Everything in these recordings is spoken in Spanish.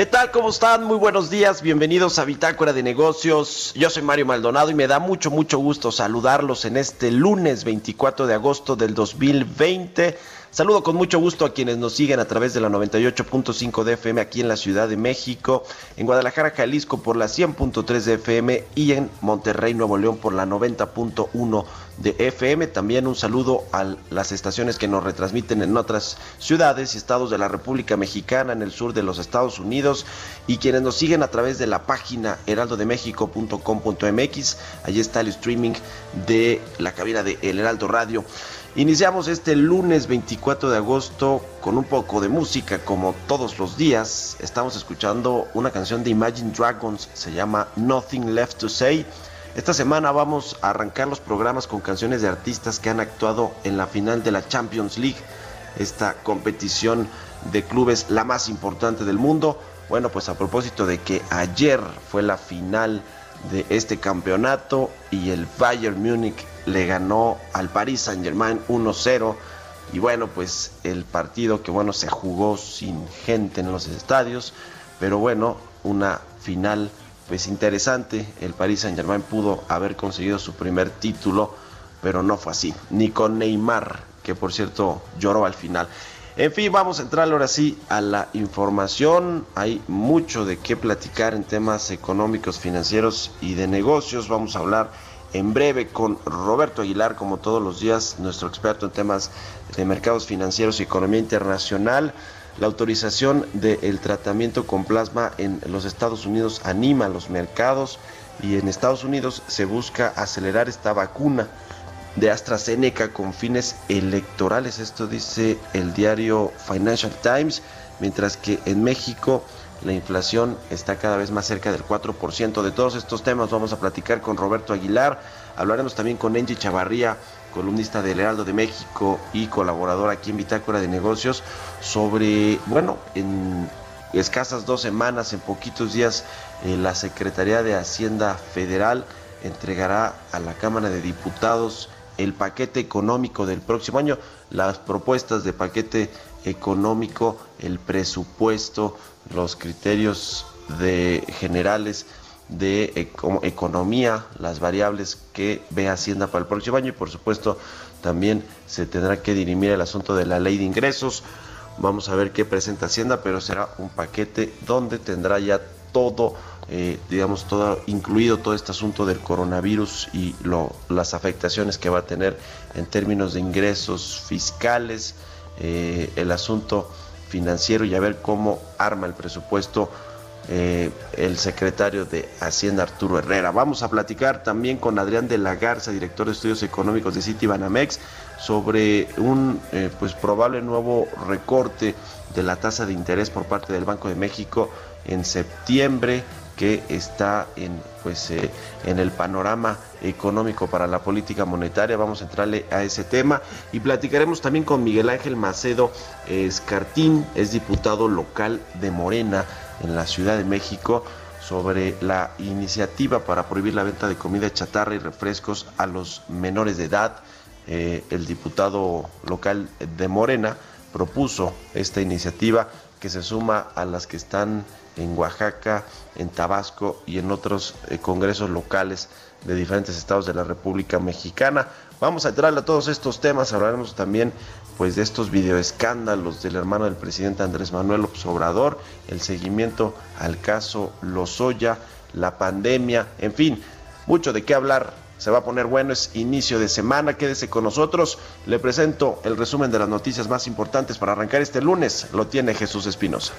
¿Qué tal? ¿Cómo están? Muy buenos días. Bienvenidos a Bitácora de Negocios. Yo soy Mario Maldonado y me da mucho, mucho gusto saludarlos en este lunes 24 de agosto del 2020. Saludo con mucho gusto a quienes nos siguen a través de la 98.5 de FM aquí en la Ciudad de México, en Guadalajara, Jalisco por la 100.3 de FM y en Monterrey, Nuevo León por la 90.1 de FM. También un saludo a las estaciones que nos retransmiten en otras ciudades y estados de la República Mexicana, en el sur de los Estados Unidos y quienes nos siguen a través de la página heraldodemexico.com.mx. Allí está el streaming de la cabina de El Heraldo Radio. Iniciamos este lunes 24 de agosto con un poco de música como todos los días. Estamos escuchando una canción de Imagine Dragons, se llama Nothing Left to Say. Esta semana vamos a arrancar los programas con canciones de artistas que han actuado en la final de la Champions League, esta competición de clubes la más importante del mundo. Bueno, pues a propósito de que ayer fue la final de este campeonato y el Bayern Múnich le ganó al Paris Saint Germain 1-0 y bueno pues el partido que bueno se jugó sin gente en los estadios. Pero bueno una final pues interesante. El Paris Saint Germain pudo haber conseguido su primer título pero no fue así. Ni con Neymar que por cierto lloró al final. En fin, vamos a entrar ahora sí a la información. Hay mucho de qué platicar en temas económicos, financieros y de negocios. Vamos a hablar en breve con Roberto Aguilar, como todos los días, nuestro experto en temas de mercados financieros y economía internacional. La autorización del tratamiento con plasma en los Estados Unidos anima a los mercados y en Estados Unidos se busca acelerar esta vacuna de AstraZeneca con fines electorales. Esto dice el diario Financial Times, mientras que en México la inflación está cada vez más cerca del 4%. De todos estos temas vamos a platicar con Roberto Aguilar. Hablaremos también con Angie Chavarría, columnista del Heraldo de México y colaborador aquí en Bitácora de Negocios, sobre, bueno, en escasas dos semanas, en poquitos días, eh, la Secretaría de Hacienda Federal entregará a la Cámara de Diputados el paquete económico del próximo año, las propuestas de paquete económico, el presupuesto, los criterios de generales de economía, las variables que ve Hacienda para el próximo año y por supuesto también se tendrá que dirimir el asunto de la ley de ingresos. Vamos a ver qué presenta Hacienda, pero será un paquete donde tendrá ya todo, eh, digamos, todo incluido todo este asunto del coronavirus y lo, las afectaciones que va a tener en términos de ingresos fiscales, eh, el asunto financiero y a ver cómo arma el presupuesto eh, el secretario de Hacienda Arturo Herrera. Vamos a platicar también con Adrián de la Garza, director de estudios económicos de Citibanamex, sobre un eh, pues probable nuevo recorte de la tasa de interés por parte del Banco de México en septiembre que está en pues eh, en el panorama económico para la política monetaria. Vamos a entrarle a ese tema y platicaremos también con Miguel Ángel Macedo Escartín, es diputado local de Morena en la Ciudad de México sobre la iniciativa para prohibir la venta de comida chatarra y refrescos a los menores de edad. Eh, el diputado local de Morena propuso esta iniciativa que se suma a las que están en Oaxaca, en Tabasco y en otros eh, congresos locales de diferentes estados de la República Mexicana. Vamos a entrarle a todos estos temas, hablaremos también pues de estos videoescándalos del hermano del presidente Andrés Manuel López el seguimiento al caso Lozoya, la pandemia, en fin, mucho de qué hablar. Se va a poner bueno, es inicio de semana, quédese con nosotros. Le presento el resumen de las noticias más importantes para arrancar este lunes. Lo tiene Jesús Espinosa.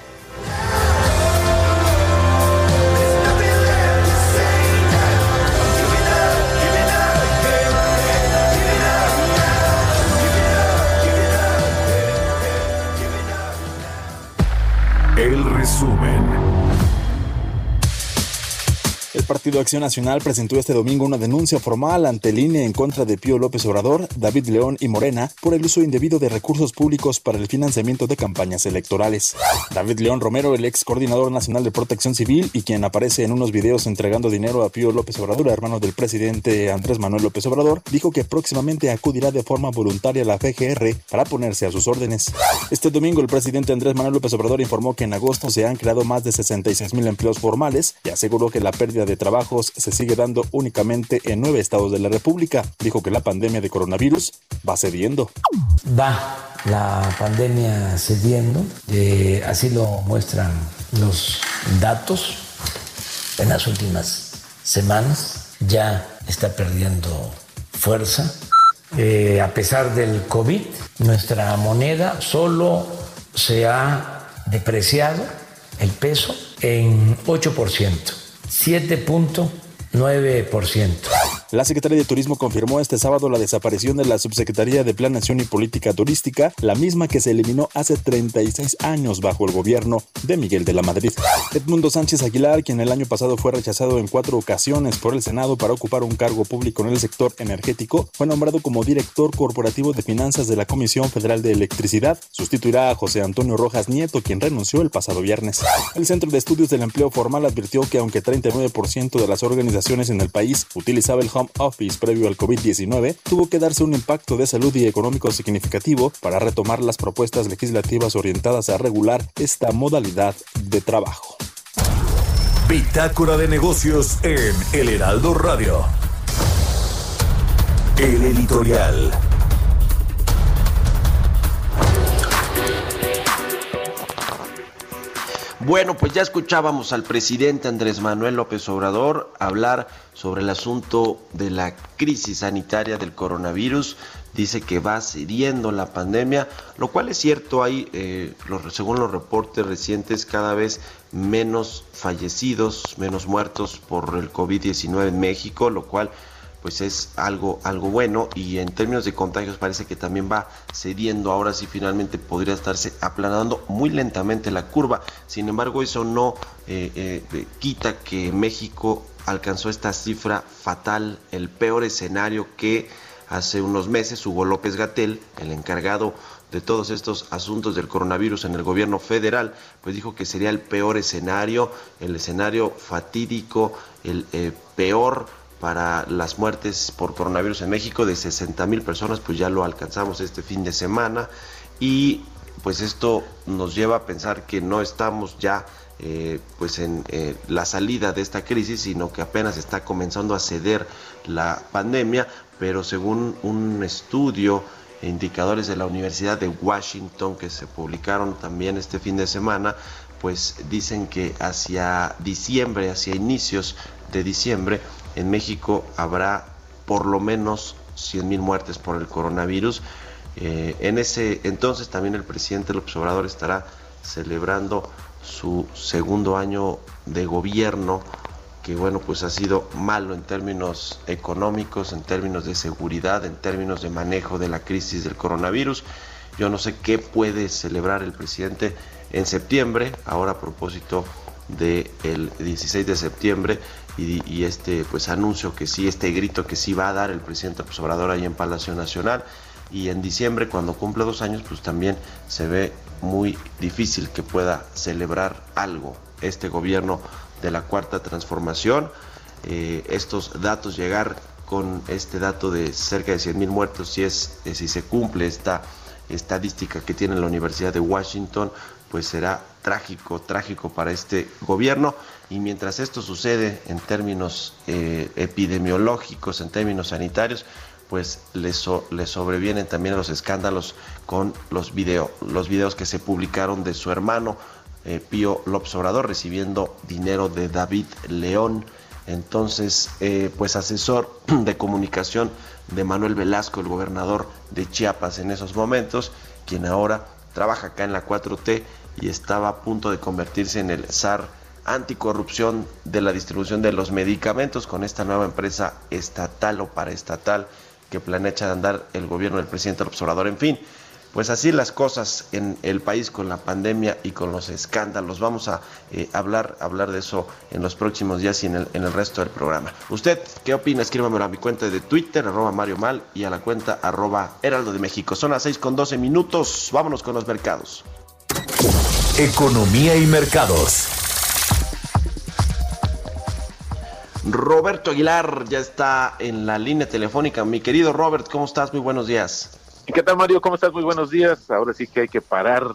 Partido Acción Nacional presentó este domingo una denuncia formal ante el INE en contra de Pío López Obrador, David León y Morena por el uso indebido de recursos públicos para el financiamiento de campañas electorales. David León Romero, el ex coordinador nacional de protección civil y quien aparece en unos videos entregando dinero a Pío López Obrador, hermano del presidente Andrés Manuel López Obrador, dijo que próximamente acudirá de forma voluntaria a la FGR para ponerse a sus órdenes. Este domingo el presidente Andrés Manuel López Obrador informó que en agosto se han creado más de 66 mil empleos formales y aseguró que la pérdida de trabajos se sigue dando únicamente en nueve estados de la República. Dijo que la pandemia de coronavirus va cediendo. Va la pandemia cediendo, eh, así lo muestran los datos en las últimas semanas. Ya está perdiendo fuerza. Eh, a pesar del COVID, nuestra moneda solo se ha depreciado el peso en 8%. 7.9%. La Secretaría de Turismo confirmó este sábado la desaparición de la Subsecretaría de Planeación y Política Turística, la misma que se eliminó hace 36 años bajo el gobierno de Miguel de la Madrid. Edmundo Sánchez Aguilar, quien el año pasado fue rechazado en cuatro ocasiones por el Senado para ocupar un cargo público en el sector energético, fue nombrado como director corporativo de finanzas de la Comisión Federal de Electricidad. Sustituirá a José Antonio Rojas Nieto, quien renunció el pasado viernes. El Centro de Estudios del Empleo Formal advirtió que aunque 39% de las organizaciones en el país utilizaba el home office previo al COVID-19, tuvo que darse un impacto de salud y económico significativo para retomar las propuestas legislativas orientadas a regular esta modalidad de trabajo. Bitácora de negocios en El Heraldo Radio. El editorial. Bueno, pues ya escuchábamos al presidente Andrés Manuel López Obrador hablar sobre el asunto de la crisis sanitaria del coronavirus. Dice que va cediendo la pandemia, lo cual es cierto, hay, eh, según los reportes recientes, cada vez menos fallecidos, menos muertos por el COVID-19 en México, lo cual pues es algo, algo bueno y en términos de contagios parece que también va cediendo, ahora sí finalmente podría estarse aplanando muy lentamente la curva, sin embargo eso no eh, eh, quita que México alcanzó esta cifra fatal, el peor escenario que hace unos meses Hugo López Gatel, el encargado de todos estos asuntos del coronavirus en el gobierno federal, pues dijo que sería el peor escenario, el escenario fatídico, el eh, peor para las muertes por coronavirus en México de 60 mil personas, pues ya lo alcanzamos este fin de semana. Y pues esto nos lleva a pensar que no estamos ya eh, pues en eh, la salida de esta crisis, sino que apenas está comenzando a ceder la pandemia, pero según un estudio e indicadores de la Universidad de Washington que se publicaron también este fin de semana, pues dicen que hacia diciembre, hacia inicios de diciembre, en México habrá por lo menos 100 mil muertes por el coronavirus. Eh, en ese entonces también el presidente López Obrador estará celebrando su segundo año de gobierno, que bueno, pues ha sido malo en términos económicos, en términos de seguridad, en términos de manejo de la crisis del coronavirus. Yo no sé qué puede celebrar el presidente en septiembre, ahora a propósito del 16 de septiembre y, este pues anuncio que sí, este grito que sí va a dar el presidente López Obrador ahí en Palacio Nacional y en diciembre cuando cumple dos años pues también se ve muy difícil que pueda celebrar algo este gobierno de la cuarta transformación. Eh, estos datos llegar con este dato de cerca de 100 mil muertos si es si se cumple esta estadística que tiene la Universidad de Washington pues será trágico, trágico para este gobierno. Y mientras esto sucede en términos eh, epidemiológicos, en términos sanitarios, pues le, sobrevienen también los escándalos con los videos, los videos que se publicaron de su hermano eh, Pío López Obrador recibiendo dinero de David León. Entonces, eh, pues asesor de comunicación de Manuel Velasco, el gobernador de Chiapas en esos momentos, quien ahora trabaja acá en la 4T y estaba a punto de convertirse en el zar anticorrupción de la distribución de los medicamentos con esta nueva empresa estatal o paraestatal que planea echar a andar el gobierno del presidente observador. En fin, pues así las cosas en el país con la pandemia y con los escándalos. Vamos a eh, hablar, hablar de eso en los próximos días y en el, en el resto del programa. ¿Usted qué opina? Escríbamelo a mi cuenta de Twitter, arroba Mario Mal, y a la cuenta arroba Heraldo de México. Son las 6 con 12 minutos. Vámonos con los mercados. Economía y mercados. Roberto Aguilar ya está en la línea telefónica. Mi querido Robert, ¿cómo estás? Muy buenos días. ¿Qué tal, Mario? ¿Cómo estás? Muy buenos días. Ahora sí que hay que parar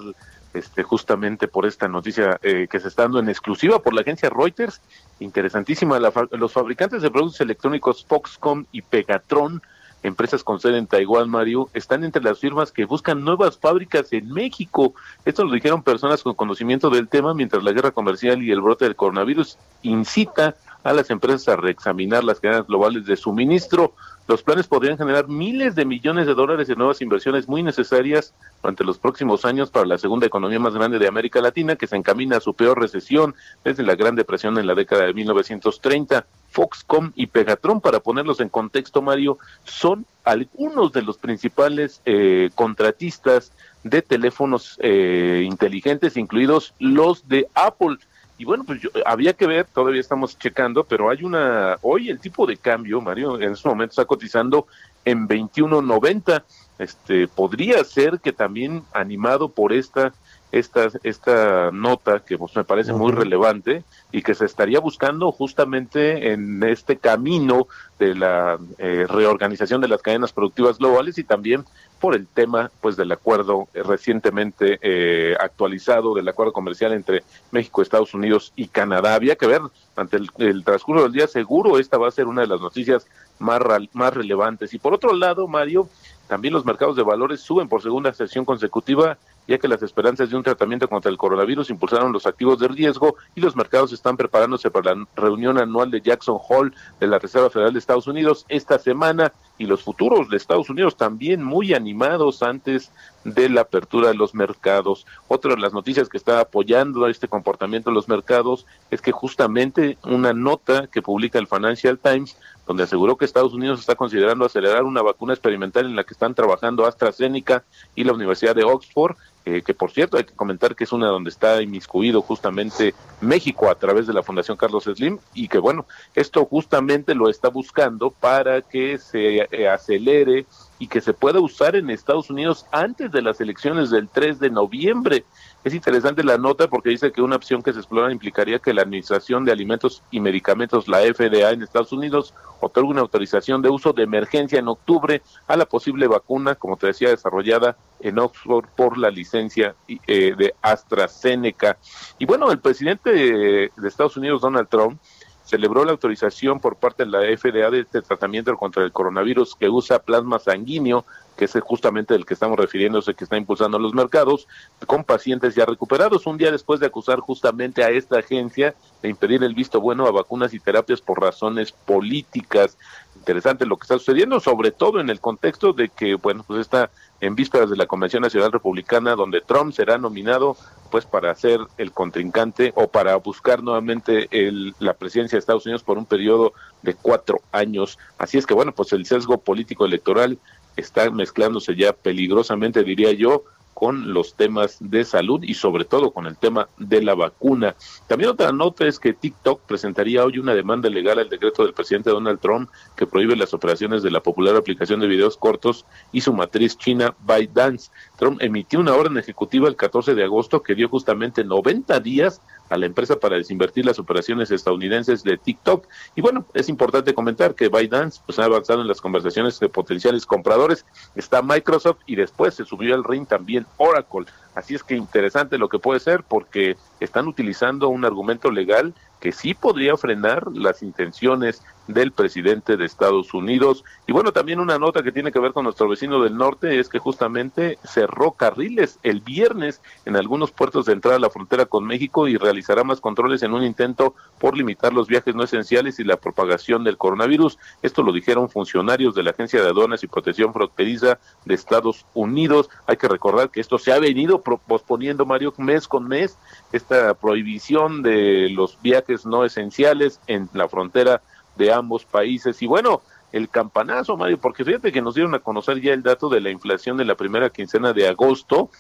este, justamente por esta noticia eh, que se está dando en exclusiva por la agencia Reuters. Interesantísima. los fabricantes de productos electrónicos Foxconn y Pegatron, empresas con sede en Taiwán, Mario, están entre las firmas que buscan nuevas fábricas en México. Esto lo dijeron personas con conocimiento del tema mientras la guerra comercial y el brote del coronavirus incita a las empresas a reexaminar las cadenas globales de suministro. Los planes podrían generar miles de millones de dólares de nuevas inversiones muy necesarias durante los próximos años para la segunda economía más grande de América Latina, que se encamina a su peor recesión desde la Gran Depresión en la década de 1930. Foxcom y Pegatron, para ponerlos en contexto, Mario, son algunos de los principales eh, contratistas de teléfonos eh, inteligentes, incluidos los de Apple. Y bueno, pues yo, había que ver, todavía estamos checando, pero hay una, hoy el tipo de cambio, Mario, en este momento está cotizando en 21.90. Este, podría ser que también animado por esta esta, esta nota que pues, me parece muy relevante y que se estaría buscando justamente en este camino de la eh, reorganización de las cadenas productivas globales y también por el tema pues del acuerdo recientemente eh, actualizado del acuerdo comercial entre México, Estados Unidos y Canadá. Había que ver ante el, transcurso del día seguro esta va a ser una de las noticias más, más relevantes. Y por otro lado, Mario, también los mercados de valores suben por segunda sesión consecutiva ya que las esperanzas de un tratamiento contra el coronavirus impulsaron los activos de riesgo y los mercados están preparándose para la reunión anual de Jackson Hole de la Reserva Federal de Estados Unidos esta semana y los futuros de Estados Unidos también muy animados antes de la apertura de los mercados. Otra de las noticias que está apoyando este comportamiento de los mercados es que justamente una nota que publica el Financial Times donde aseguró que Estados Unidos está considerando acelerar una vacuna experimental en la que están trabajando AstraZeneca y la Universidad de Oxford, eh, que por cierto hay que comentar que es una donde está inmiscuido justamente México a través de la Fundación Carlos Slim, y que bueno, esto justamente lo está buscando para que se eh, acelere y que se pueda usar en Estados Unidos antes de las elecciones del 3 de noviembre. Es interesante la nota porque dice que una opción que se explora implicaría que la Administración de Alimentos y Medicamentos, la FDA en Estados Unidos, otorgue una autorización de uso de emergencia en octubre a la posible vacuna, como te decía, desarrollada en Oxford por la licencia eh, de AstraZeneca. Y bueno, el presidente de Estados Unidos, Donald Trump, celebró la autorización por parte de la FDA de este tratamiento contra el coronavirus que usa plasma sanguíneo, que es justamente el que estamos refiriéndose que está impulsando los mercados, con pacientes ya recuperados, un día después de acusar justamente a esta agencia de impedir el visto bueno a vacunas y terapias por razones políticas. Interesante lo que está sucediendo, sobre todo en el contexto de que, bueno, pues está en vísperas de la Convención Nacional Republicana, donde Trump será nominado pues para ser el contrincante o para buscar nuevamente el, la presidencia de Estados Unidos por un periodo de cuatro años. Así es que bueno, pues el sesgo político electoral está mezclándose ya peligrosamente, diría yo, con los temas de salud y sobre todo con el tema de la vacuna. También otra nota es que TikTok presentaría hoy una demanda legal al decreto del presidente Donald Trump que prohíbe las operaciones de la popular aplicación de videos cortos y su matriz china ByteDance. Trump emitió una orden ejecutiva el 14 de agosto que dio justamente 90 días a la empresa para desinvertir las operaciones estadounidenses de TikTok. Y bueno, es importante comentar que ByteDance pues, ha avanzado en las conversaciones de potenciales compradores. Está Microsoft y después se subió al ring también Oracle. Así es que interesante lo que puede ser porque están utilizando un argumento legal que sí podría frenar las intenciones del presidente de Estados Unidos. Y bueno, también una nota que tiene que ver con nuestro vecino del norte es que justamente cerró carriles el viernes en algunos puertos de entrada a la frontera con México y realizará más controles en un intento por limitar los viajes no esenciales y la propagación del coronavirus. Esto lo dijeron funcionarios de la Agencia de Aduanas y Protección Fronteriza de Estados Unidos. Hay que recordar que esto se ha venido posponiendo, Mario, mes con mes, esta prohibición de los viajes no esenciales en la frontera de ambos países. Y bueno, el campanazo, Mario, porque fíjate que nos dieron a conocer ya el dato de la inflación de la primera quincena de agosto,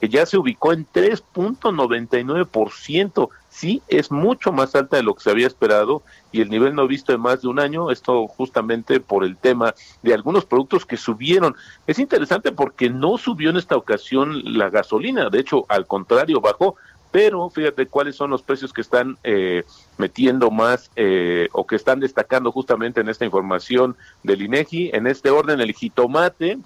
que ya se ubicó en 3.99%. Sí, es mucho más alta de lo que se había esperado y el nivel no visto en más de un año, esto justamente por el tema de algunos productos que subieron. Es interesante porque no subió en esta ocasión la gasolina, de hecho, al contrario, bajó pero fíjate cuáles son los precios que están eh, metiendo más eh, o que están destacando justamente en esta información del INEGI. En este orden, el jitomate,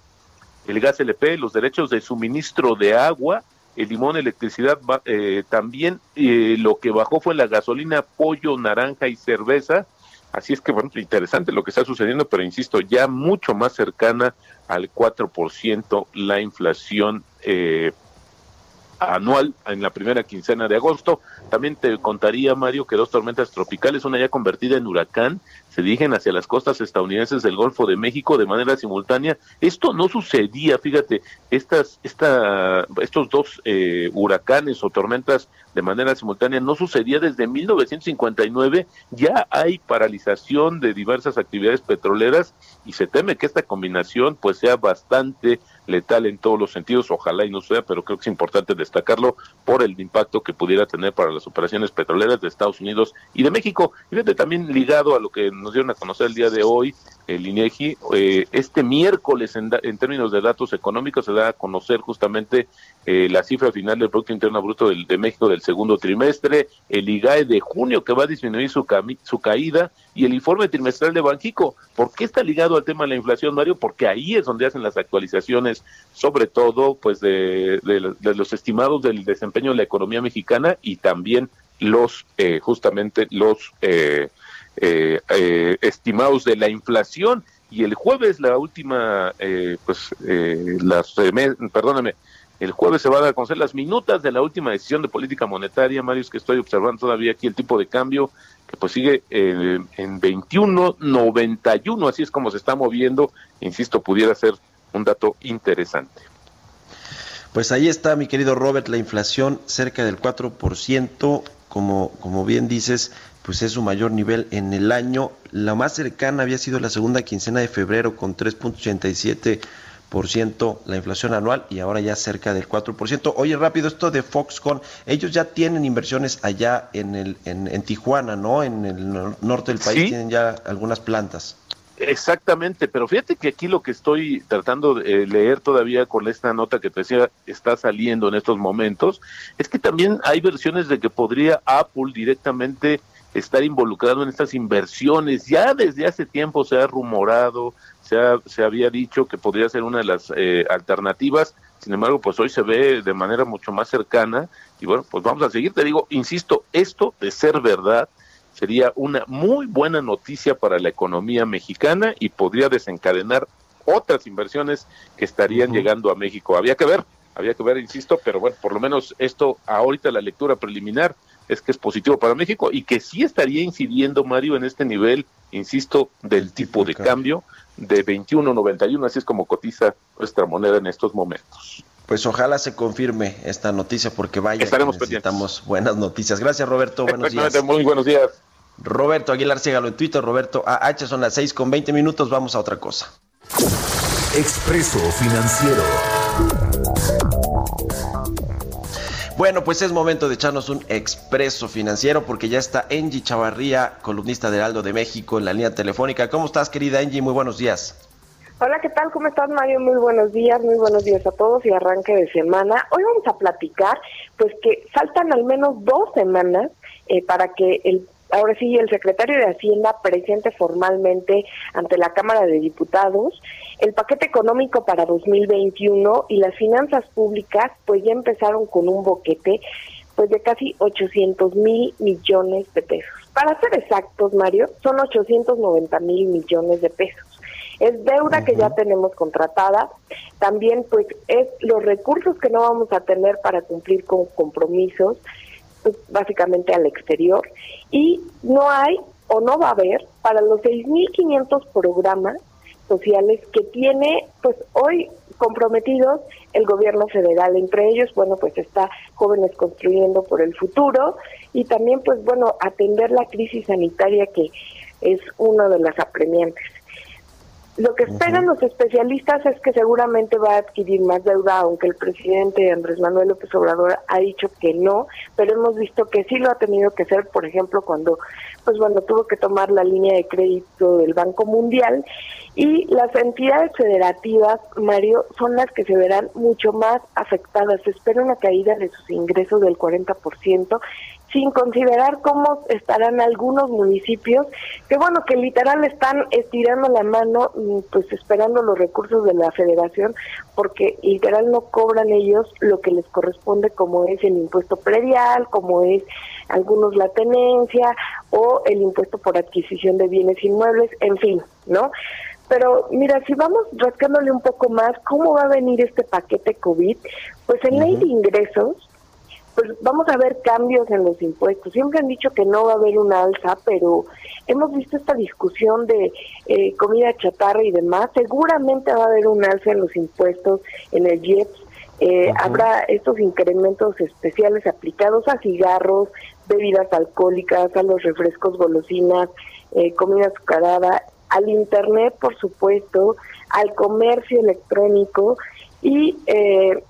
el gas LP, los derechos de suministro de agua, el limón, electricidad, eh, también lo que bajó fue la gasolina, pollo, naranja y cerveza. Así es que, bueno, interesante lo que está sucediendo, pero insisto, ya mucho más cercana al 4% la inflación eh, anual en la primera quincena de agosto. También te contaría, Mario, que dos tormentas tropicales, una ya convertida en huracán, se dirigen hacia las costas estadounidenses del Golfo de México de manera simultánea. Esto no sucedía, fíjate, estas, esta, estos dos eh, huracanes o tormentas de manera simultánea no sucedía desde 1959. Ya hay paralización de diversas actividades petroleras y se teme que esta combinación pues sea bastante letal en todos los sentidos, ojalá y no sea, pero creo que es importante destacarlo por el impacto que pudiera tener para las operaciones petroleras de Estados Unidos y de México. Fíjate también ligado a lo que nos dieron a conocer el día de hoy, el INEGI, eh, este miércoles en, términos de datos económicos se da a conocer justamente eh, la cifra final del Producto Interno Bruto del, de México del segundo trimestre, el IGAE de junio que va a disminuir su, su caída y el informe trimestral de Banjico. ¿Por qué está ligado al tema de la inflación, Mario? Porque ahí es donde hacen las actualizaciones, sobre todo pues de, de los estimados del desempeño de la economía mexicana y también los eh, justamente los eh, eh, eh, estimados de la inflación. Y el jueves la última eh, pues eh, las perdóname el jueves se van a conocer las minutas de la última decisión de política monetaria Marius que estoy observando todavía aquí el tipo de cambio que pues sigue eh, en 21.91 así es como se está moviendo insisto pudiera ser un dato interesante. Pues ahí está mi querido Robert la inflación cerca del 4% como como bien dices pues es su mayor nivel en el año. La más cercana había sido la segunda quincena de febrero con 3.87% la inflación anual y ahora ya cerca del 4%. Oye, rápido, esto de Foxconn, ellos ya tienen inversiones allá en, el, en, Tijuana, ¿no? En el norte del país tienen ya algunas plantas. Exactamente, pero fíjate que aquí lo que estoy tratando de leer todavía con esta nota que te decía está saliendo en estos momentos, es que también hay versiones de que podría Apple directamente estar involucrado en estas inversiones. Ya desde hace tiempo se ha rumorado, se, se había dicho que podría ser una de las eh, alternativas, sin embargo, pues hoy se ve de manera mucho más cercana y bueno, pues vamos a seguir. Te digo, insisto, esto de ser verdad sería una muy buena noticia para la economía mexicana y podría desencadenar otras inversiones que estarían llegando a México. Había que ver, había que ver, insisto, pero bueno, por lo menos esto ahorita la lectura preliminar es que es positivo para México y que sí estaría incidiendo, Mario, en este nivel, insisto, del tipo de cambio de 21.91, así es como cotiza nuestra moneda en estos momentos. Pues ojalá se confirme esta noticia porque vaya, Estaremos necesitamos buenas noticias. Gracias, Roberto. Buenos días. Muy buenos días. Roberto Aguilar, sígalo en Twitter, Roberto AH, son las 6 con 20 minutos, vamos a otra cosa. Expreso Financiero. Bueno, pues es momento de echarnos un expreso financiero porque ya está Angie Chavarría, columnista de Heraldo de México, en la línea telefónica. ¿Cómo estás, querida Angie? Muy buenos días. Hola, ¿qué tal? ¿Cómo estás, Mario? Muy buenos días, muy buenos días a todos y arranque de semana. Hoy vamos a platicar, pues que faltan al menos dos semanas eh, para que el ahora sí el secretario de Hacienda presente formalmente ante la Cámara de Diputados el paquete económico para 2021 y las finanzas públicas pues ya empezaron con un boquete pues de casi 800 mil millones de pesos. Para ser exactos, Mario, son 890 mil millones de pesos. Es deuda que ya tenemos contratada, también pues es los recursos que no vamos a tener para cumplir con compromisos, pues, básicamente al exterior, y no hay o no va a haber para los 6.500 programas sociales que tiene pues hoy comprometidos el gobierno federal. Entre ellos, bueno, pues está Jóvenes Construyendo por el Futuro y también, pues bueno, atender la crisis sanitaria que es una de las apremiantes. Lo que esperan los especialistas es que seguramente va a adquirir más deuda, aunque el presidente Andrés Manuel López Obrador ha dicho que no, pero hemos visto que sí lo ha tenido que hacer, por ejemplo, cuando pues bueno, tuvo que tomar la línea de crédito del Banco Mundial y las entidades federativas, Mario, son las que se verán mucho más afectadas. Se espera una caída de sus ingresos del 40% sin considerar cómo estarán algunos municipios que bueno que literal están estirando la mano mm, pues esperando los recursos de la federación porque literal no cobran ellos lo que les corresponde como es el impuesto predial como es algunos la tenencia o el impuesto por adquisición de bienes inmuebles en fin no pero mira, si vamos rascándole un poco más, ¿cómo va a venir este paquete COVID? Pues en ley de ingresos, pues vamos a ver cambios en los impuestos. Siempre han dicho que no va a haber una alza, pero hemos visto esta discusión de eh, comida chatarra y demás. Seguramente va a haber un alza en los impuestos, en el IEPS. Eh, habrá estos incrementos especiales aplicados a cigarros, bebidas alcohólicas, a los refrescos golosinas, eh, comida azucarada, al Internet, por supuesto, al comercio electrónico y eh,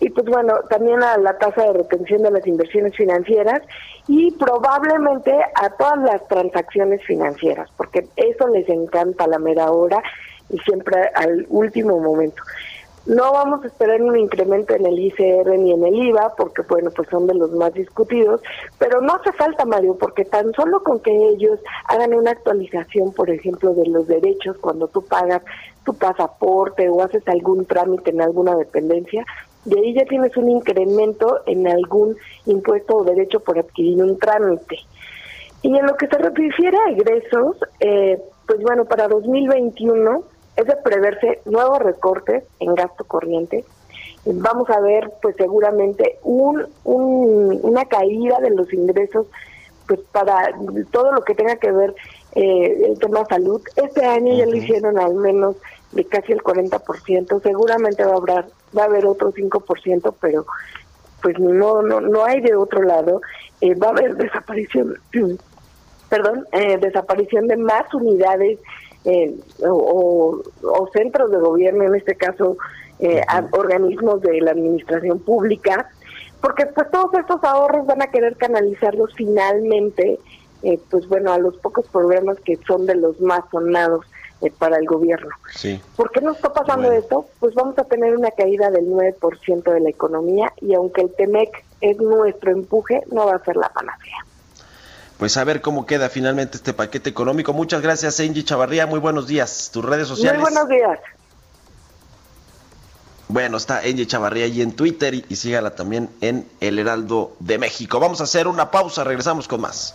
y pues bueno, también a la tasa de retención de las inversiones financieras y probablemente a todas las transacciones financieras, porque eso les encanta a la mera hora y siempre al último momento. No vamos a esperar un incremento en el ICR ni en el IVA, porque bueno, pues son de los más discutidos, pero no hace falta, Mario, porque tan solo con que ellos hagan una actualización, por ejemplo, de los derechos cuando tú pagas tu pasaporte o haces algún trámite en alguna dependencia, de ahí ya tienes un incremento en algún impuesto o derecho por adquirir un trámite. Y en lo que se refiere a egresos, eh, pues bueno, para 2021 es de preverse nuevos recortes en gasto corriente. Vamos a ver, pues seguramente, un, una caída de los ingresos, pues para todo lo que tenga que ver eh, el tema salud. Este año ya lo hicieron al menos de casi el 40%, seguramente va a haber, va a haber otro 5%, pero pues no, no, no hay de otro lado, eh, va a haber desaparición, perdón, eh, desaparición de más unidades eh, o, centros de gobierno, en este caso organismos de la administración pública, porque pues todos estos ahorros van a querer canalizarlos finalmente, pues bueno, a los pocos programas que son de los más sonados eh, para el gobierno. Sí. ¿Por qué nos está pasando esto? Pues vamos a tener una caída del 9% de la economía y aunque el TEMEC es nuestro empuje, no va a ser la panacea. Pues a ver cómo queda finalmente este paquete económico. Muchas gracias, Angie Chavarría. Muy buenos días. Tus redes sociales. Muy buenos días. Bueno, está Angie Chavarría ahí en Twitter y, y sígala también en El Heraldo de México. Vamos a hacer una pausa, regresamos con más.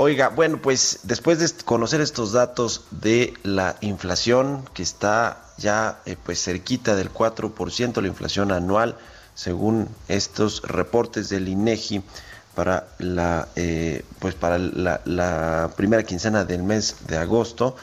Oiga, bueno, pues después de conocer estos datos de la inflación que está ya eh, pues cerquita del 4%, la inflación anual, según estos reportes del INEGI para la eh, pues para la, primera quincena del mes de agosto,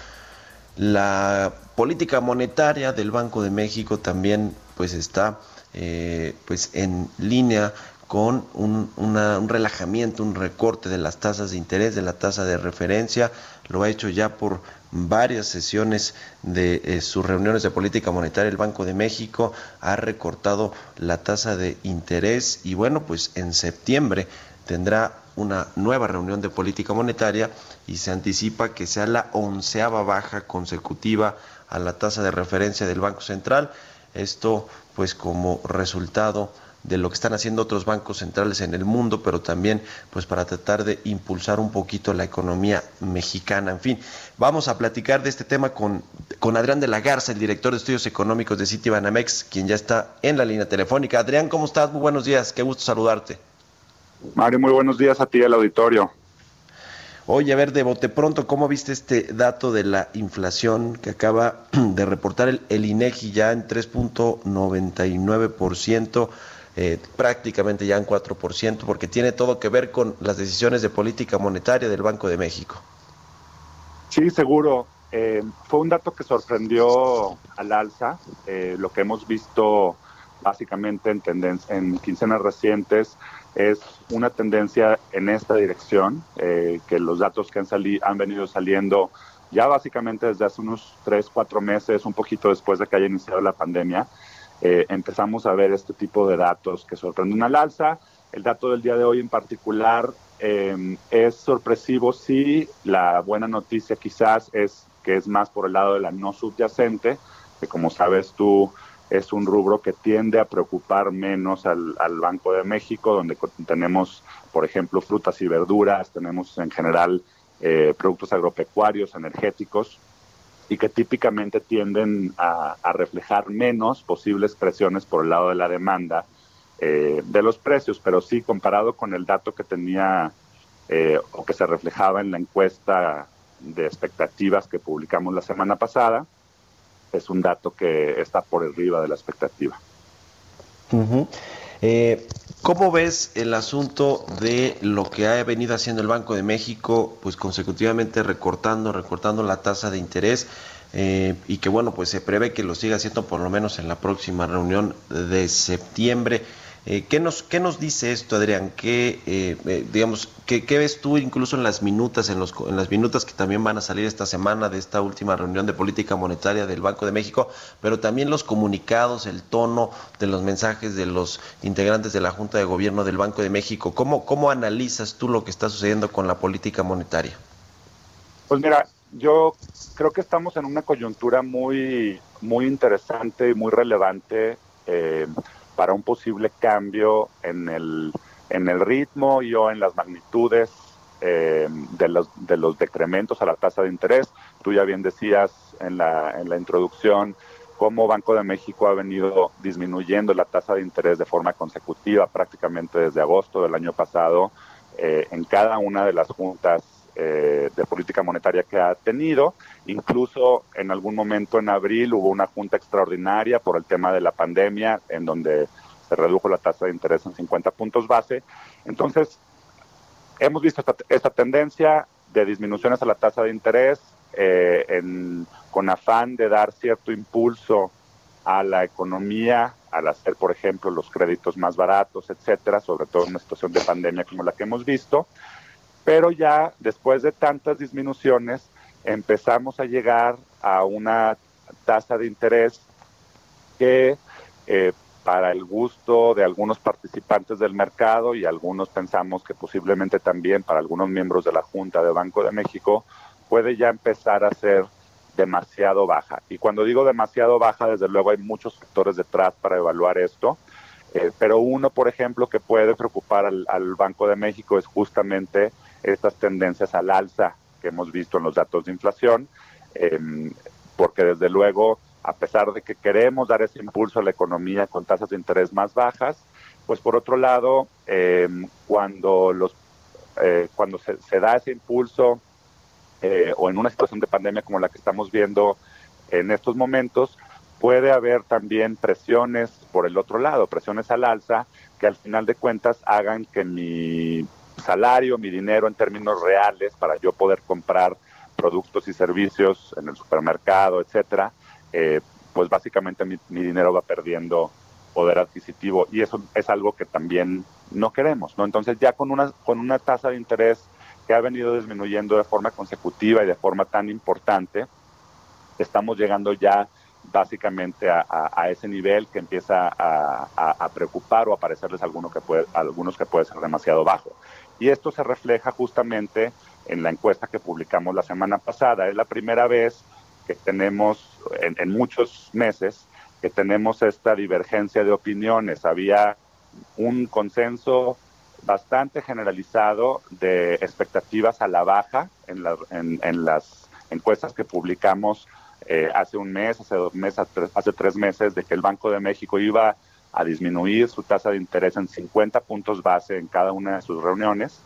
la política monetaria del Banco de México también pues está eh, pues en línea con un, un, relajamiento, un recorte de las tasas de interés, de la tasa de referencia. Lo ha hecho ya por varias sesiones de eh, sus reuniones de política monetaria. El Banco de México ha recortado la tasa de interés y bueno, pues en septiembre tendrá una nueva reunión de política monetaria y se anticipa que sea la onceava baja consecutiva a la tasa de referencia del Banco Central. Esto pues como resultado de lo que están haciendo otros bancos centrales en el mundo, pero también pues para tratar de impulsar un poquito la economía mexicana. En fin, vamos a platicar de este tema con, con Adrián de la Garza, el director de estudios económicos de Citibanamex, quien ya está en la línea telefónica. Adrián, ¿cómo estás? Muy buenos días, qué gusto saludarte. Mario, muy buenos días a ti, al auditorio. Oye, a ver, de bote pronto, ¿cómo viste este dato de la inflación que acaba de reportar el, el INEGI ya en 3.99%, eh, prácticamente ya en 4%, porque tiene todo que ver con las decisiones de política monetaria del Banco de México? Sí, seguro. Eh, fue un dato que sorprendió al alza. Eh, lo que hemos visto básicamente en, en quincenas recientes es una tendencia en esta dirección, eh, que los datos que han, han venido saliendo ya básicamente desde hace unos tres, cuatro meses, un poquito después de que haya iniciado la pandemia, eh, empezamos a ver este tipo de datos que sorprenden al alza. El dato del día de hoy en particular eh, es sorpresivo, sí, la buena noticia quizás es que es más por el lado de la no subyacente, que como sabes tú, es un rubro que tiende a preocupar menos al, Banco de México, donde tenemos, por ejemplo, frutas y verduras, tenemos en general eh, productos agropecuarios, energéticos, y que típicamente tienden a, reflejar menos posibles presiones por el lado de la demanda eh, de los precios, pero sí comparado con el dato que tenía eh, o que se reflejaba en la encuesta de expectativas que publicamos la semana pasada, es un dato que está por arriba de la expectativa. Eh, ¿Cómo ves el asunto de lo que ha venido haciendo el Banco de México, pues consecutivamente recortando, recortando la tasa de interés? Eh, y que bueno, pues se prevé que lo siga haciendo por lo menos en la próxima reunión de septiembre. Eh, ¿qué, nos, ¿Qué nos dice esto, Adrián? ¿Qué, eh, eh, digamos, qué, ves tú incluso en las minutas, en, los, en las minutas que también van a salir esta semana de esta última reunión de política monetaria del Banco de México, pero también los comunicados, el tono de los mensajes de los integrantes de la Junta de Gobierno del Banco de México? ¿Cómo, cómo analizas tú lo que está sucediendo con la política monetaria? Pues mira, yo creo que estamos en una coyuntura muy, muy interesante y muy relevante. Para un posible cambio en el, en el ritmo y o en las magnitudes eh, de, los, de los decrementos a la tasa de interés. Tú ya bien decías en la, en la introducción cómo Banco de México ha venido disminuyendo la tasa de interés de forma consecutiva prácticamente desde agosto del año pasado eh, en cada una de las juntas eh, de política monetaria que ha tenido. Incluso en algún momento en abril hubo una junta extraordinaria por el tema de la pandemia, en donde se redujo la tasa de interés en 50 puntos base. Entonces, hemos visto esta, tendencia de disminuciones a la tasa de interés eh, con afán de dar cierto impulso a la economía al hacer, por ejemplo, los créditos más baratos, etcétera, sobre todo en una situación de pandemia como la que hemos visto. Pero ya después de tantas disminuciones, empezamos a llegar a una tasa de interés que eh, para el gusto de algunos participantes del mercado y algunos pensamos que posiblemente también para algunos miembros de la Junta de Banco de México puede ya empezar a ser demasiado baja. Y cuando digo demasiado baja, desde luego hay muchos factores detrás para evaluar esto, eh, pero uno, por ejemplo, que puede preocupar al, al Banco de México es justamente estas tendencias al alza que hemos visto en los datos de inflación, em, porque desde luego, a pesar de que queremos dar ese impulso a la economía con tasas de interés más bajas, pues por otro lado, em, cuando los eh, cuando se, da ese impulso eh, o en una situación de pandemia como la que estamos viendo en estos momentos, puede haber también presiones por el otro lado, presiones al alza, que al final de cuentas hagan que mi salario, mi dinero en términos reales para yo poder comprar productos y servicios en el supermercado, etcétera, eh, pues básicamente mi, dinero va perdiendo poder adquisitivo y eso es algo que también no queremos, ¿no? Entonces ya con una con una tasa de interés que ha venido disminuyendo de forma consecutiva y de forma tan importante, estamos llegando ya básicamente a, ese nivel que empieza a, preocupar o a parecerles alguno que puede, algunos que puede ser demasiado bajo. Y esto se refleja justamente en la encuesta que publicamos la semana pasada. Es la primera vez que tenemos, en, muchos meses, que tenemos esta divergencia de opiniones. Había un consenso bastante generalizado de expectativas a la baja en, en las encuestas que publicamos eh, hace un mes, hace dos meses, hace tres meses, de que el Banco de México iba a disminuir su tasa de interés en 50 puntos base en cada una de sus reuniones.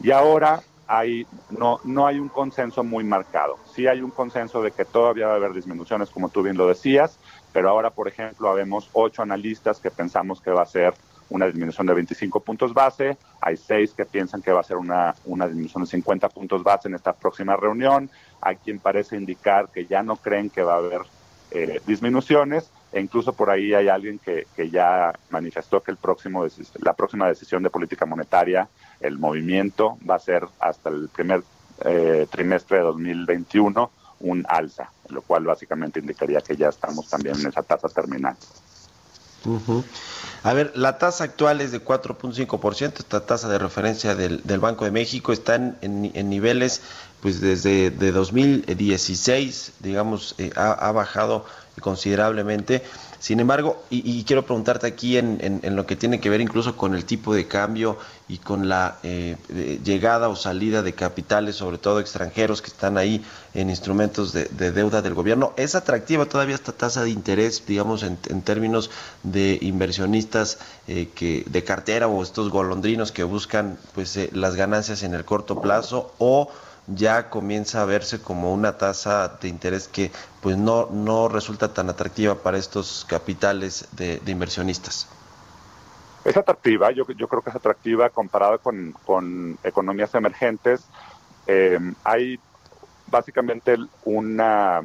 Y ahora hay, no, no hay un consenso muy marcado. Sí hay un consenso de que todavía va a haber disminuciones, como tú bien lo decías, pero ahora, por ejemplo, habemos ocho analistas que pensamos que va a ser una disminución de 25 puntos base, hay seis que piensan que va a ser una, una disminución de 50 puntos base en esta próxima reunión, hay quien parece indicar que ya no creen que va a haber eh, disminuciones, e incluso por ahí hay alguien que, que ya manifestó que el próximo, la próxima decisión de política monetaria, el movimiento, va a ser hasta el primer eh, trimestre de 2021 un alza, lo cual básicamente indicaría que ya estamos también en esa tasa terminal. A ver, la tasa actual es de 4.5%, esta tasa de referencia del, Banco de México está en, niveles, pues desde de 2016, digamos, eh, ha, bajado considerablemente. Sin embargo, y, quiero preguntarte aquí en, lo que tiene que ver incluso con el tipo de cambio y con la eh, llegada o salida de capitales, sobre todo extranjeros que están ahí en instrumentos de, deuda del gobierno, ¿es atractiva todavía esta tasa de interés, digamos, en, términos de inversionistas eh, que de cartera o estos golondrinos que buscan pues eh, las ganancias en el corto plazo o ya comienza a verse como una tasa de interés que pues no, no resulta tan atractiva para estos capitales de, inversionistas. Es atractiva, yo, yo creo que es atractiva comparada con, con economías emergentes. Eh, hay básicamente una,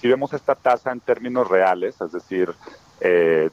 si vemos esta tasa en términos reales, es decir, eh,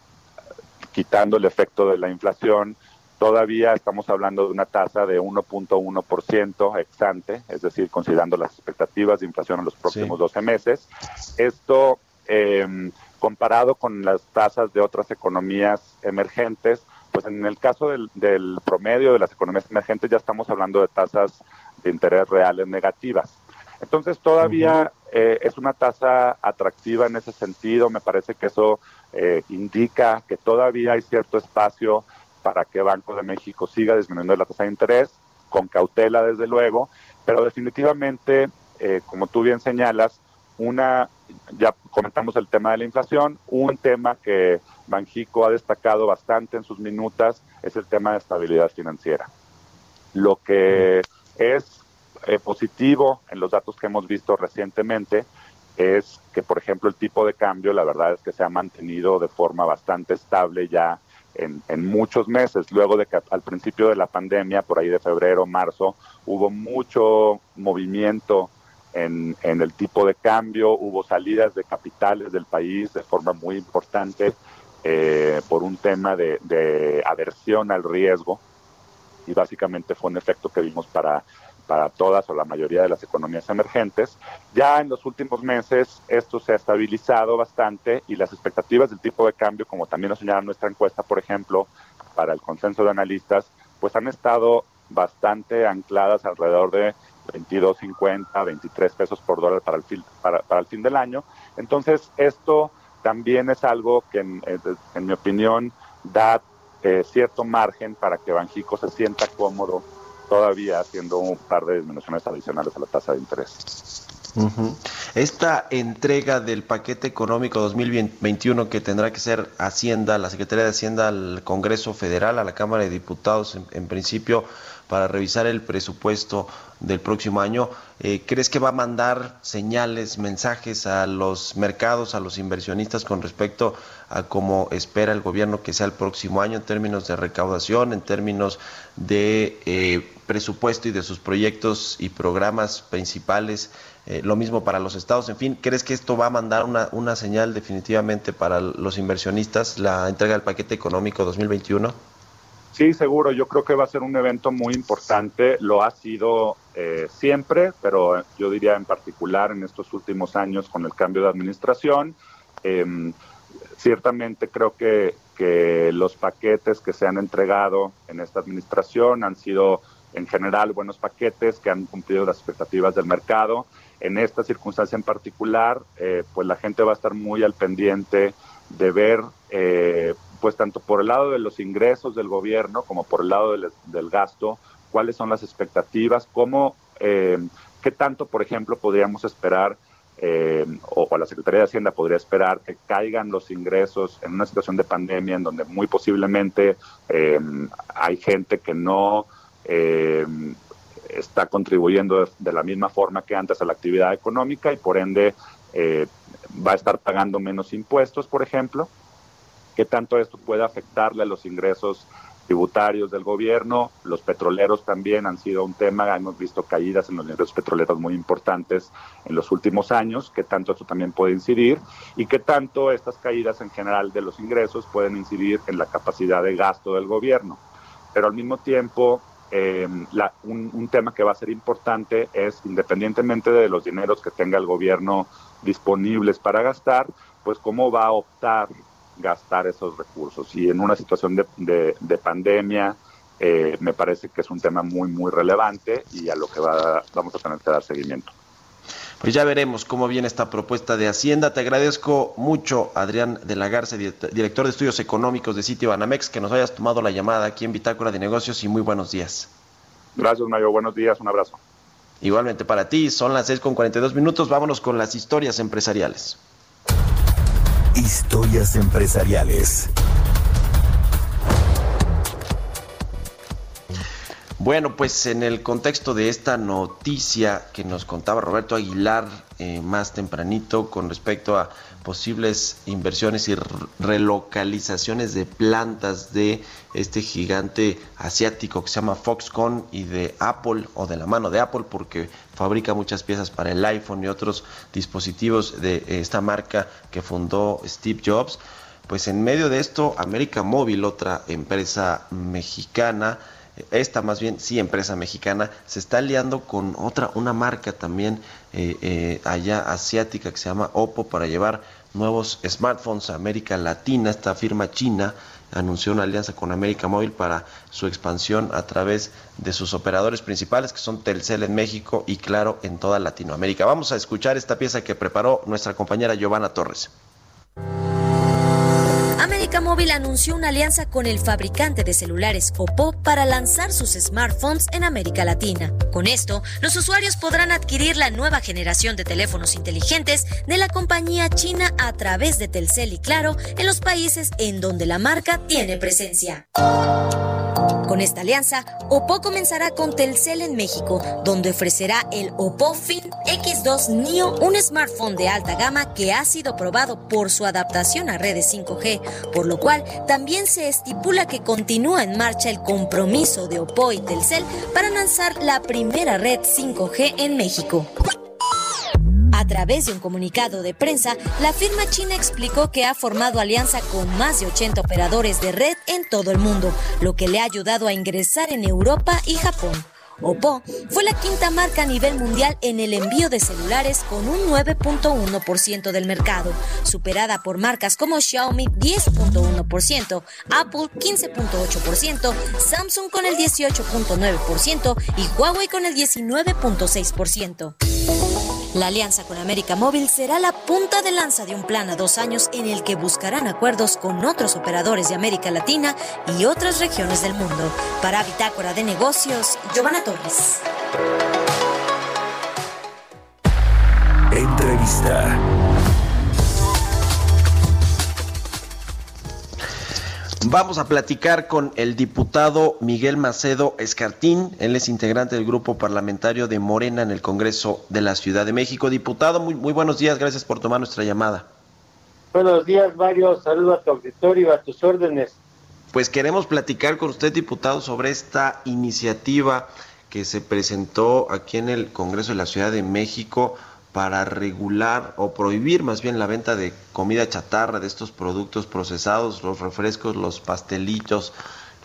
quitando el efecto de la inflación, Todavía estamos hablando de una tasa de 1.1% exante, es decir, considerando las expectativas de inflación en los próximos 12 meses. Esto, em, comparado con las tasas de otras economías emergentes, pues en el caso del, promedio de las economías emergentes ya estamos hablando de tasas de interés reales negativas. Entonces todavía eh, es una tasa atractiva en ese sentido. Me parece que eso eh, indica que todavía hay cierto espacio para que Banco de México siga disminuyendo la tasa de interés, con cautela desde luego, pero definitivamente, eh, como tú bien señalas, una, ya comentamos el tema de la inflación, un tema que Banjico ha destacado bastante en sus minutas es el tema de estabilidad financiera. Lo que es eh, positivo en los datos que hemos visto recientemente es que, por ejemplo, el tipo de cambio, la verdad es que se ha mantenido de forma bastante estable ya en, muchos meses. Luego de que al principio de la pandemia, por ahí de febrero, marzo, hubo mucho movimiento en, el tipo de cambio, hubo salidas de capitales del país de forma muy importante eh, por un tema de aversión al riesgo y básicamente fue un efecto que vimos para para todas o la mayoría de las economías emergentes. Ya en los últimos meses esto se ha estabilizado bastante y las expectativas del tipo de cambio, como también lo señala nuestra encuesta, por ejemplo, para el consenso de analistas, pues han estado bastante ancladas alrededor de 22.50, 23 pesos por dólar para el fin, para, el fin del año. Entonces, esto también es algo que, en, mi opinión, da eh, cierto margen para que Banjico se sienta cómodo todavía haciendo un par de disminuciones adicionales a la tasa de interés. Esta entrega del paquete económico 2021 que tendrá que ser Hacienda, la Secretaría de Hacienda al Congreso Federal, a la Cámara de Diputados, en, principio para revisar el presupuesto del próximo año, eh, ¿crees que va a mandar señales, mensajes a los mercados, a los inversionistas con respecto a cómo espera el gobierno que sea el próximo año en términos de recaudación, en términos de eh, presupuesto y de sus proyectos y programas principales, eh, lo mismo para los estados, en fin, ¿crees que esto va a mandar una, una señal definitivamente para los inversionistas, la entrega del paquete económico 2021? Sí, seguro. Yo creo que va a ser un evento muy importante. Lo ha sido eh, siempre, pero yo diría en particular en estos últimos años con el cambio de administración. Em, ciertamente creo que, que los paquetes que se han entregado en esta administración han sido en general buenos paquetes que han cumplido las expectativas del mercado. En esta circunstancia en particular, eh, pues la gente va a estar muy al pendiente de ver eh, pues tanto por el lado de los ingresos del gobierno como por el lado del, gasto, cuáles son las expectativas, cómo, eh, qué tanto, por ejemplo, podríamos esperar eh, o, la Secretaría de Hacienda podría esperar que caigan los ingresos en una situación de pandemia en donde muy posiblemente eh, hay gente que no está contribuyendo de, la misma forma que antes a la actividad económica y por ende va a estar pagando menos impuestos, por ejemplo qué tanto esto puede afectarle a los ingresos tributarios del gobierno. Los petroleros también han sido un tema, hemos visto caídas en los ingresos petroleros muy importantes en los últimos años, qué tanto esto también puede incidir y qué tanto estas caídas en general de los ingresos pueden incidir en la capacidad de gasto del gobierno. Pero al mismo tiempo, eh, un, un tema que va a ser importante es, independientemente de los dineros que tenga el gobierno disponibles para gastar, pues cómo va a optar gastar esos recursos. Y en una situación de, de, pandemia, eh, me parece que es un tema muy, muy relevante y a lo que va, vamos a tener que dar seguimiento. Pues ya veremos cómo viene esta propuesta de Hacienda. Te agradezco mucho, Adrián de la Garza, director de estudios económicos de Sitio Banamex, que nos hayas tomado la llamada aquí en Bitácora de Negocios y muy buenos días. Gracias, Mayo. Buenos días. Un abrazo. Igualmente para ti. Son las 6 con 42 minutos. Vámonos con las historias empresariales. Historias empresariales. Bueno, pues en el contexto de esta noticia que nos contaba Roberto Aguilar eh, más tempranito con respecto a posibles inversiones y relocalizaciones de plantas de este gigante asiático que se llama Foxconn y de Apple o de la mano de Apple porque fabrica muchas piezas para el iPhone y otros dispositivos de esta marca que fundó Steve Jobs. Pues en medio de esto, América Móvil, otra empresa mexicana, esta más bien sí empresa mexicana, se está aliando con otra, una marca también eh, eh, allá asiática que se llama Oppo para llevar nuevos smartphones a América Latina. Esta firma china anunció una alianza con América Móvil para su expansión a través de sus operadores principales que son Telcel en México y Claro en toda Latinoamérica. Vamos a escuchar esta pieza que preparó nuestra compañera Giovanna Torres. Móvil anunció una alianza con el fabricante de celulares Oppo para lanzar sus smartphones en América Latina. Con esto, los usuarios podrán adquirir la nueva generación de teléfonos inteligentes de la compañía china a través de Telcel y Claro en los países en donde la marca tiene presencia. Con esta alianza, Oppo comenzará con Telcel en México, donde ofrecerá el Oppo Fin X2 Neo, un smartphone de alta gama que ha sido probado por su adaptación a redes 5G, por lo cual también se estipula que continúa en marcha el compromiso de Oppo y Telcel para lanzar la primera red 5G en México. A través de un comunicado de prensa, la firma china explicó que ha formado alianza con más de 80 operadores de red en todo el mundo, lo que le ha ayudado a ingresar en Europa y Japón. Oppo fue la quinta marca a nivel mundial en el envío de celulares con un 9.1% del mercado, superada por marcas como Xiaomi 10.1%, Apple 15.8%, Samsung con el 18.9% y Huawei con el 19.6%. La alianza con América Móvil será la punta de lanza de un plan a dos años en el que buscarán acuerdos con otros operadores de América Latina y otras regiones del mundo. Para Bitácora de Negocios, Giovanna Torres. Entrevista. Vamos a platicar con el diputado Miguel Macedo Escartín. Él es integrante del grupo parlamentario de Morena en el Congreso de la Ciudad de México. Diputado, muy, muy buenos días. Gracias por tomar nuestra llamada. Buenos días, Mario. Saludo a tu auditorio, a tus órdenes. Pues queremos platicar con usted, diputado, sobre esta iniciativa que se presentó aquí en el Congreso de la Ciudad de México para regular o prohibir más bien la venta de comida chatarra, de estos productos procesados, los refrescos, los pastelitos,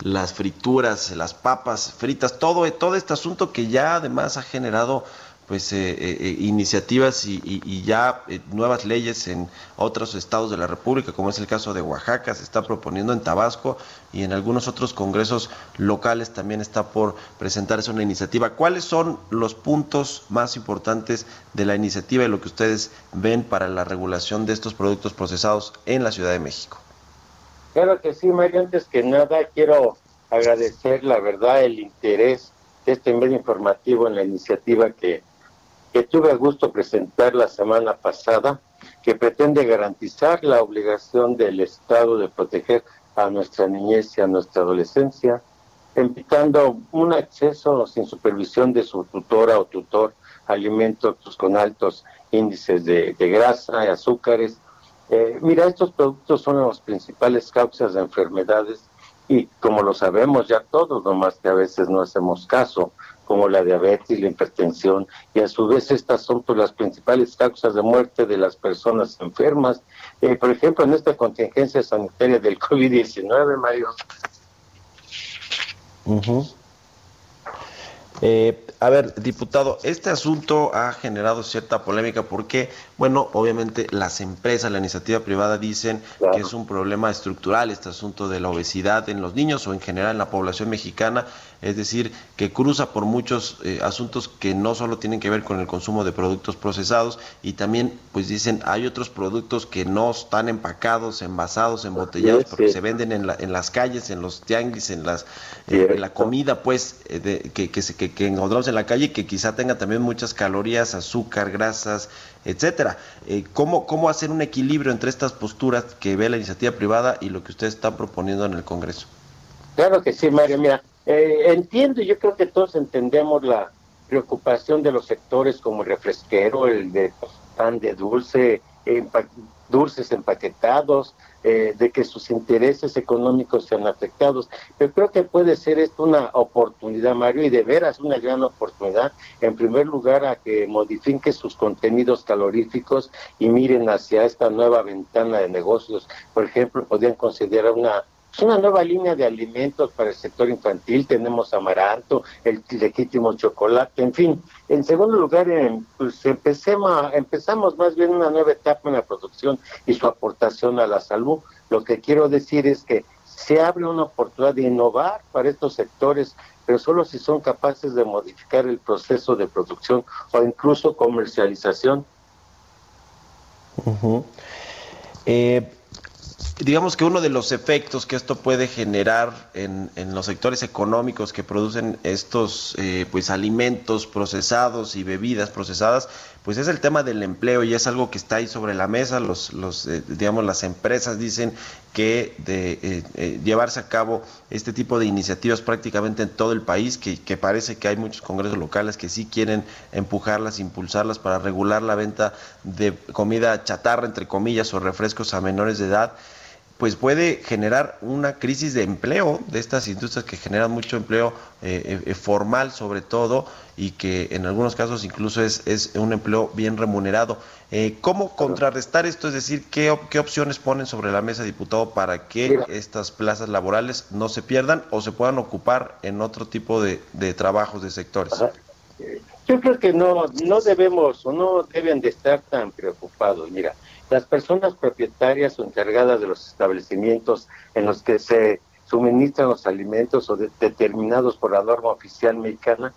las frituras, las papas fritas, todo, todo este asunto que ya además ha generado pues eh, eh, eh, iniciativas y, ya nuevas leyes en otros estados de la República, como es el caso de Oaxaca, se está proponiendo en Tabasco y en algunos otros congresos locales también está por presentarse una iniciativa. ¿Cuáles son los puntos más importantes de la iniciativa y lo que ustedes ven para la regulación de estos productos procesados en la Ciudad de México? Claro que sí, Mario. Antes que nada, quiero agradecer, la verdad, el interés de este medio informativo en la iniciativa que que tuve a gusto presentar la semana pasada, que pretende garantizar la obligación del Estado de proteger a nuestra niñez y a nuestra adolescencia, invitando un acceso sin supervisión de su tutora o tutor alimentos con altos índices de, grasa y azúcares. Eh, mira, estos productos son las principales causas de enfermedades y como lo sabemos ya todos, nomás que a veces no hacemos caso como la diabetes, la hipertensión, y a su vez estas son pues, las principales causas de muerte de las personas enfermas. Eh, por ejemplo, en esta contingencia sanitaria del COVID-19, Mario. Eh, a ver, diputado, este asunto ha generado cierta polémica porque, bueno, obviamente las empresas, la iniciativa privada dicen que es un problema estructural este asunto de la obesidad en los niños o en general en la población mexicana, es decir, que cruza por muchos eh, asuntos que no solo tienen que ver con el consumo de productos procesados y también, pues dicen, hay otros productos que no están empacados, envasados, embotellados, porque se venden en, la, en las calles, en los tianguis, en las eh, la comida, pues, de, que, que, que, que encontramos en la calle que quizá tenga también muchas calorías, azúcar, grasas, etcétera. Eh, ¿cómo, ¿Cómo hacer un equilibrio entre estas posturas que ve la iniciativa privada y lo que ustedes están proponiendo en el Congreso? Claro que sí, Mario. Mira, eh, entiendo, yo creo que todos entendemos la preocupación de los sectores como el refresquero, el de pan de dulce, dulces empaquetados, eh, de que sus intereses económicos sean afectados. Pero creo que puede ser esto una oportunidad, Mario, y de veras una gran oportunidad, en primer lugar, a que modifiquen sus contenidos caloríficos y miren hacia esta nueva ventana de negocios. Por ejemplo, podrían considerar una es una nueva línea de alimentos para el sector infantil. Tenemos amaranto, el legítimo chocolate, en fin. En segundo lugar, pues empecemos, empezamos más bien una nueva etapa en la producción y su aportación a la salud. Lo que quiero decir es que se abre una oportunidad de innovar para estos sectores, pero solo si son capaces de modificar el proceso de producción o incluso comercialización. eh, digamos que uno de los efectos que esto puede generar en, en los sectores económicos que producen estos eh, pues alimentos procesados y bebidas procesadas pues es el tema del empleo y es algo que está ahí sobre la mesa. Los, los eh, digamos las empresas dicen que de eh, llevarse a cabo este tipo de iniciativas prácticamente en todo el país que, que parece que hay muchos congresos locales que sí quieren empujarlas impulsarlas para regular la venta de comida chatarra entre comillas o refrescos a menores de edad pues puede generar una crisis de empleo de estas industrias que generan mucho empleo eh, eh, formal sobre todo y que en algunos casos incluso es, es un empleo bien remunerado. Eh, ¿Cómo contrarrestar esto? Es decir, ¿qué, ¿qué opciones ponen sobre la mesa, diputado, para que estas plazas laborales no se pierdan o se puedan ocupar en otro tipo de, de trabajos, de sectores? Yo creo que no, no debemos o no deben de estar tan preocupados. Mira, las personas propietarias o encargadas de los establecimientos en los que se suministran los alimentos o determinados por la norma oficial mexicana,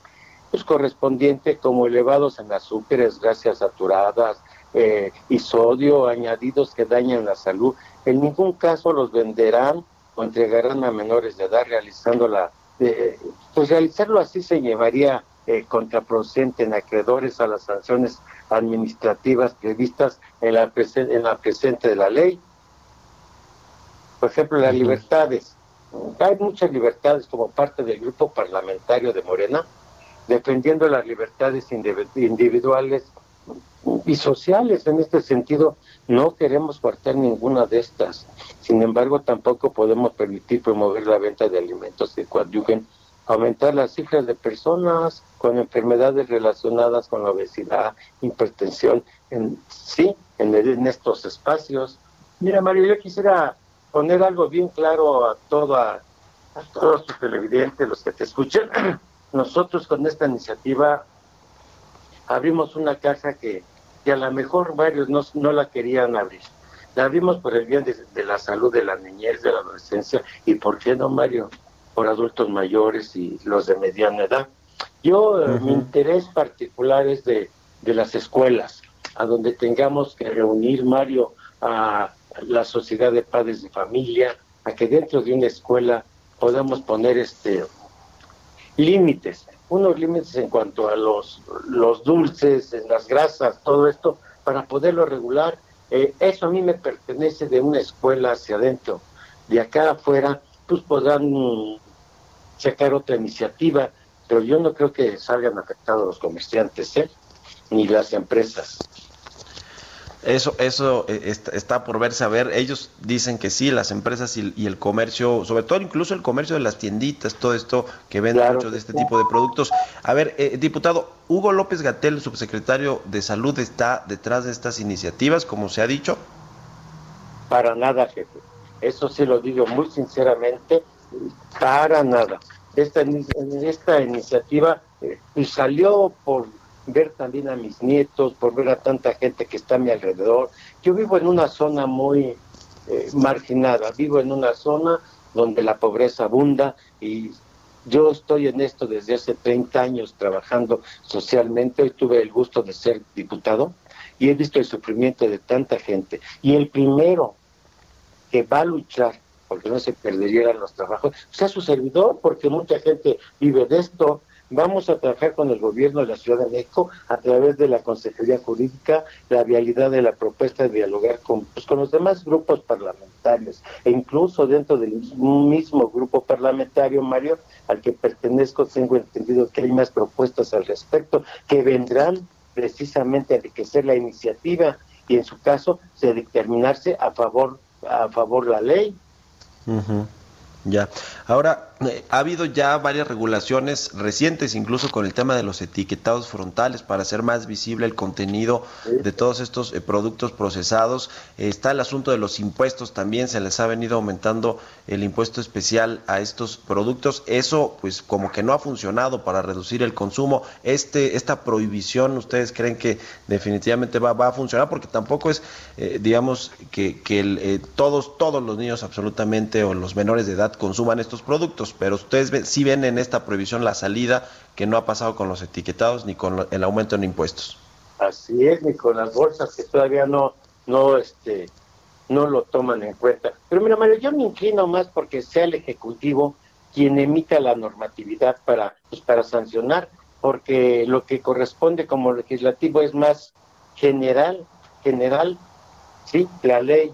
pues correspondiente como elevados en azúcares, grasas saturadas eh, y sodio añadidos que dañan la salud, en ningún caso los venderán o entregarán a menores de edad realizando la... Eh, pues realizarlo así se llevaría eh, contraproducente en acreedores a las sanciones administrativas previstas en la, en la presente de la ley. Por ejemplo, las libertades. Hay muchas libertades como parte del grupo parlamentario de Morena, defendiendo las libertades individuales y sociales. En este sentido, no queremos cortar ninguna de estas. Sin embargo, tampoco podemos permitir promover la venta de alimentos que coadyuven aumentar las cifras de personas con enfermedades relacionadas con la obesidad, hipertensión, en, sí, en, en estos espacios. Mira, Mario, yo quisiera poner algo bien claro a, toda, a todos tus televidentes, los que te escuchan. Nosotros con esta iniciativa abrimos una caja que, que a lo mejor varios no, no la querían abrir. La abrimos por el bien de, de, la salud de la niñez, de la adolescencia y, ¿por qué no, Mario? Por adultos mayores y los de mediana edad. Yo, uh -huh. mi interés particular es de, de las escuelas, a donde tengamos que reunir, Mario, a la sociedad de padres de familia, a que dentro de una escuela podamos poner este límites, unos límites en cuanto a los, los dulces, en las grasas, todo esto, para poderlo regular. Eh, eso a mí me pertenece de una escuela hacia adentro. De acá afuera, pues podrán sacar otra iniciativa, pero yo no creo que salgan afectados los comerciantes, ¿eh? ni las empresas. Eso, eso está por verse a ver. Ellos dicen que sí, las empresas y, y, el comercio, sobre todo incluso el comercio de las tienditas, todo esto que vende claro. mucho de este tipo de productos. A ver, eh, diputado, Hugo López Gatel, subsecretario de Salud, está detrás de estas iniciativas, como se ha dicho. Para nada, jefe. Eso sí lo digo muy sinceramente, para nada. Esta, esta iniciativa eh, salió por ver también a mis nietos, por ver a tanta gente que está a mi alrededor. Yo vivo en una zona muy eh, marginada, vivo en una zona donde la pobreza abunda y yo estoy en esto desde hace 30 años trabajando socialmente. Hoy tuve el gusto de ser diputado y he visto el sufrimiento de tanta gente. Y el primero que va a luchar porque no se perderían los trabajos, sea su servidor, porque mucha gente vive de esto, Vamos a trabajar con el gobierno de la Ciudad de México a través de la Consejería Jurídica, la vialidad de la propuesta de dialogar con, pues, con los demás grupos parlamentarios. E incluso dentro del mismo grupo parlamentario, Mario, al que pertenezco, tengo entendido que hay más propuestas al respecto que vendrán precisamente a enriquecer la iniciativa y en su caso se determinarse a favor a favor la ley. Ya. Ahora, ha habido ya varias regulaciones recientes, incluso con el tema de los etiquetados frontales, para hacer más visible el contenido de todos estos eh, productos procesados. Está el asunto de los impuestos también, se les ha venido aumentando el impuesto especial a estos productos. Eso, pues, como que no ha funcionado para reducir el consumo. Este, esta prohibición, ¿ustedes creen que definitivamente va, va a funcionar? Porque tampoco es, eh, digamos, que, que el, eh, todos, todos los niños absolutamente o los menores de edad consuman estos productos, pero ustedes ven, sí ven en esta prohibición la salida que no ha pasado con los etiquetados ni con el aumento en impuestos. Así es, ni con las bolsas que todavía no, no, este, no lo toman en cuenta. Pero mira, Mario, yo me inclino más porque sea el Ejecutivo quien emita la normatividad para, pues, para sancionar, porque lo que corresponde como legislativo es más general, general, sí, la ley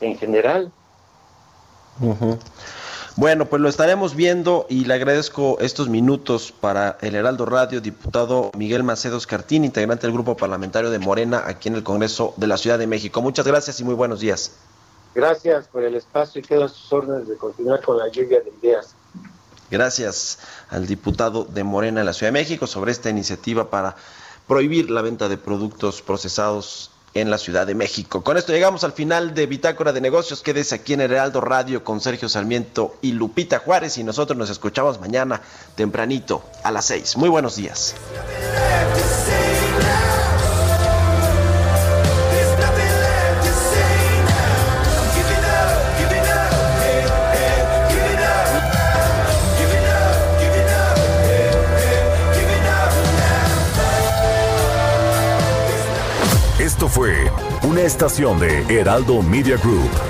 en general. Uh -huh. Bueno, pues lo estaremos viendo y le agradezco estos minutos para el Heraldo Radio, diputado Miguel Macedo Cartín, integrante del grupo parlamentario de Morena aquí en el Congreso de la Ciudad de México. Muchas gracias y muy buenos días. Gracias por el espacio y quedo a sus órdenes de continuar con la lluvia de ideas. Gracias al diputado de Morena en la Ciudad de México sobre esta iniciativa para prohibir la venta de productos procesados en la Ciudad de México. Con esto llegamos al final de Bitácora de Negocios. Quédese aquí en Heraldo Radio con Sergio Sarmiento y Lupita Juárez y nosotros nos escuchamos mañana tempranito a las 6. Muy buenos días. Fue una estación de Heraldo Media Group.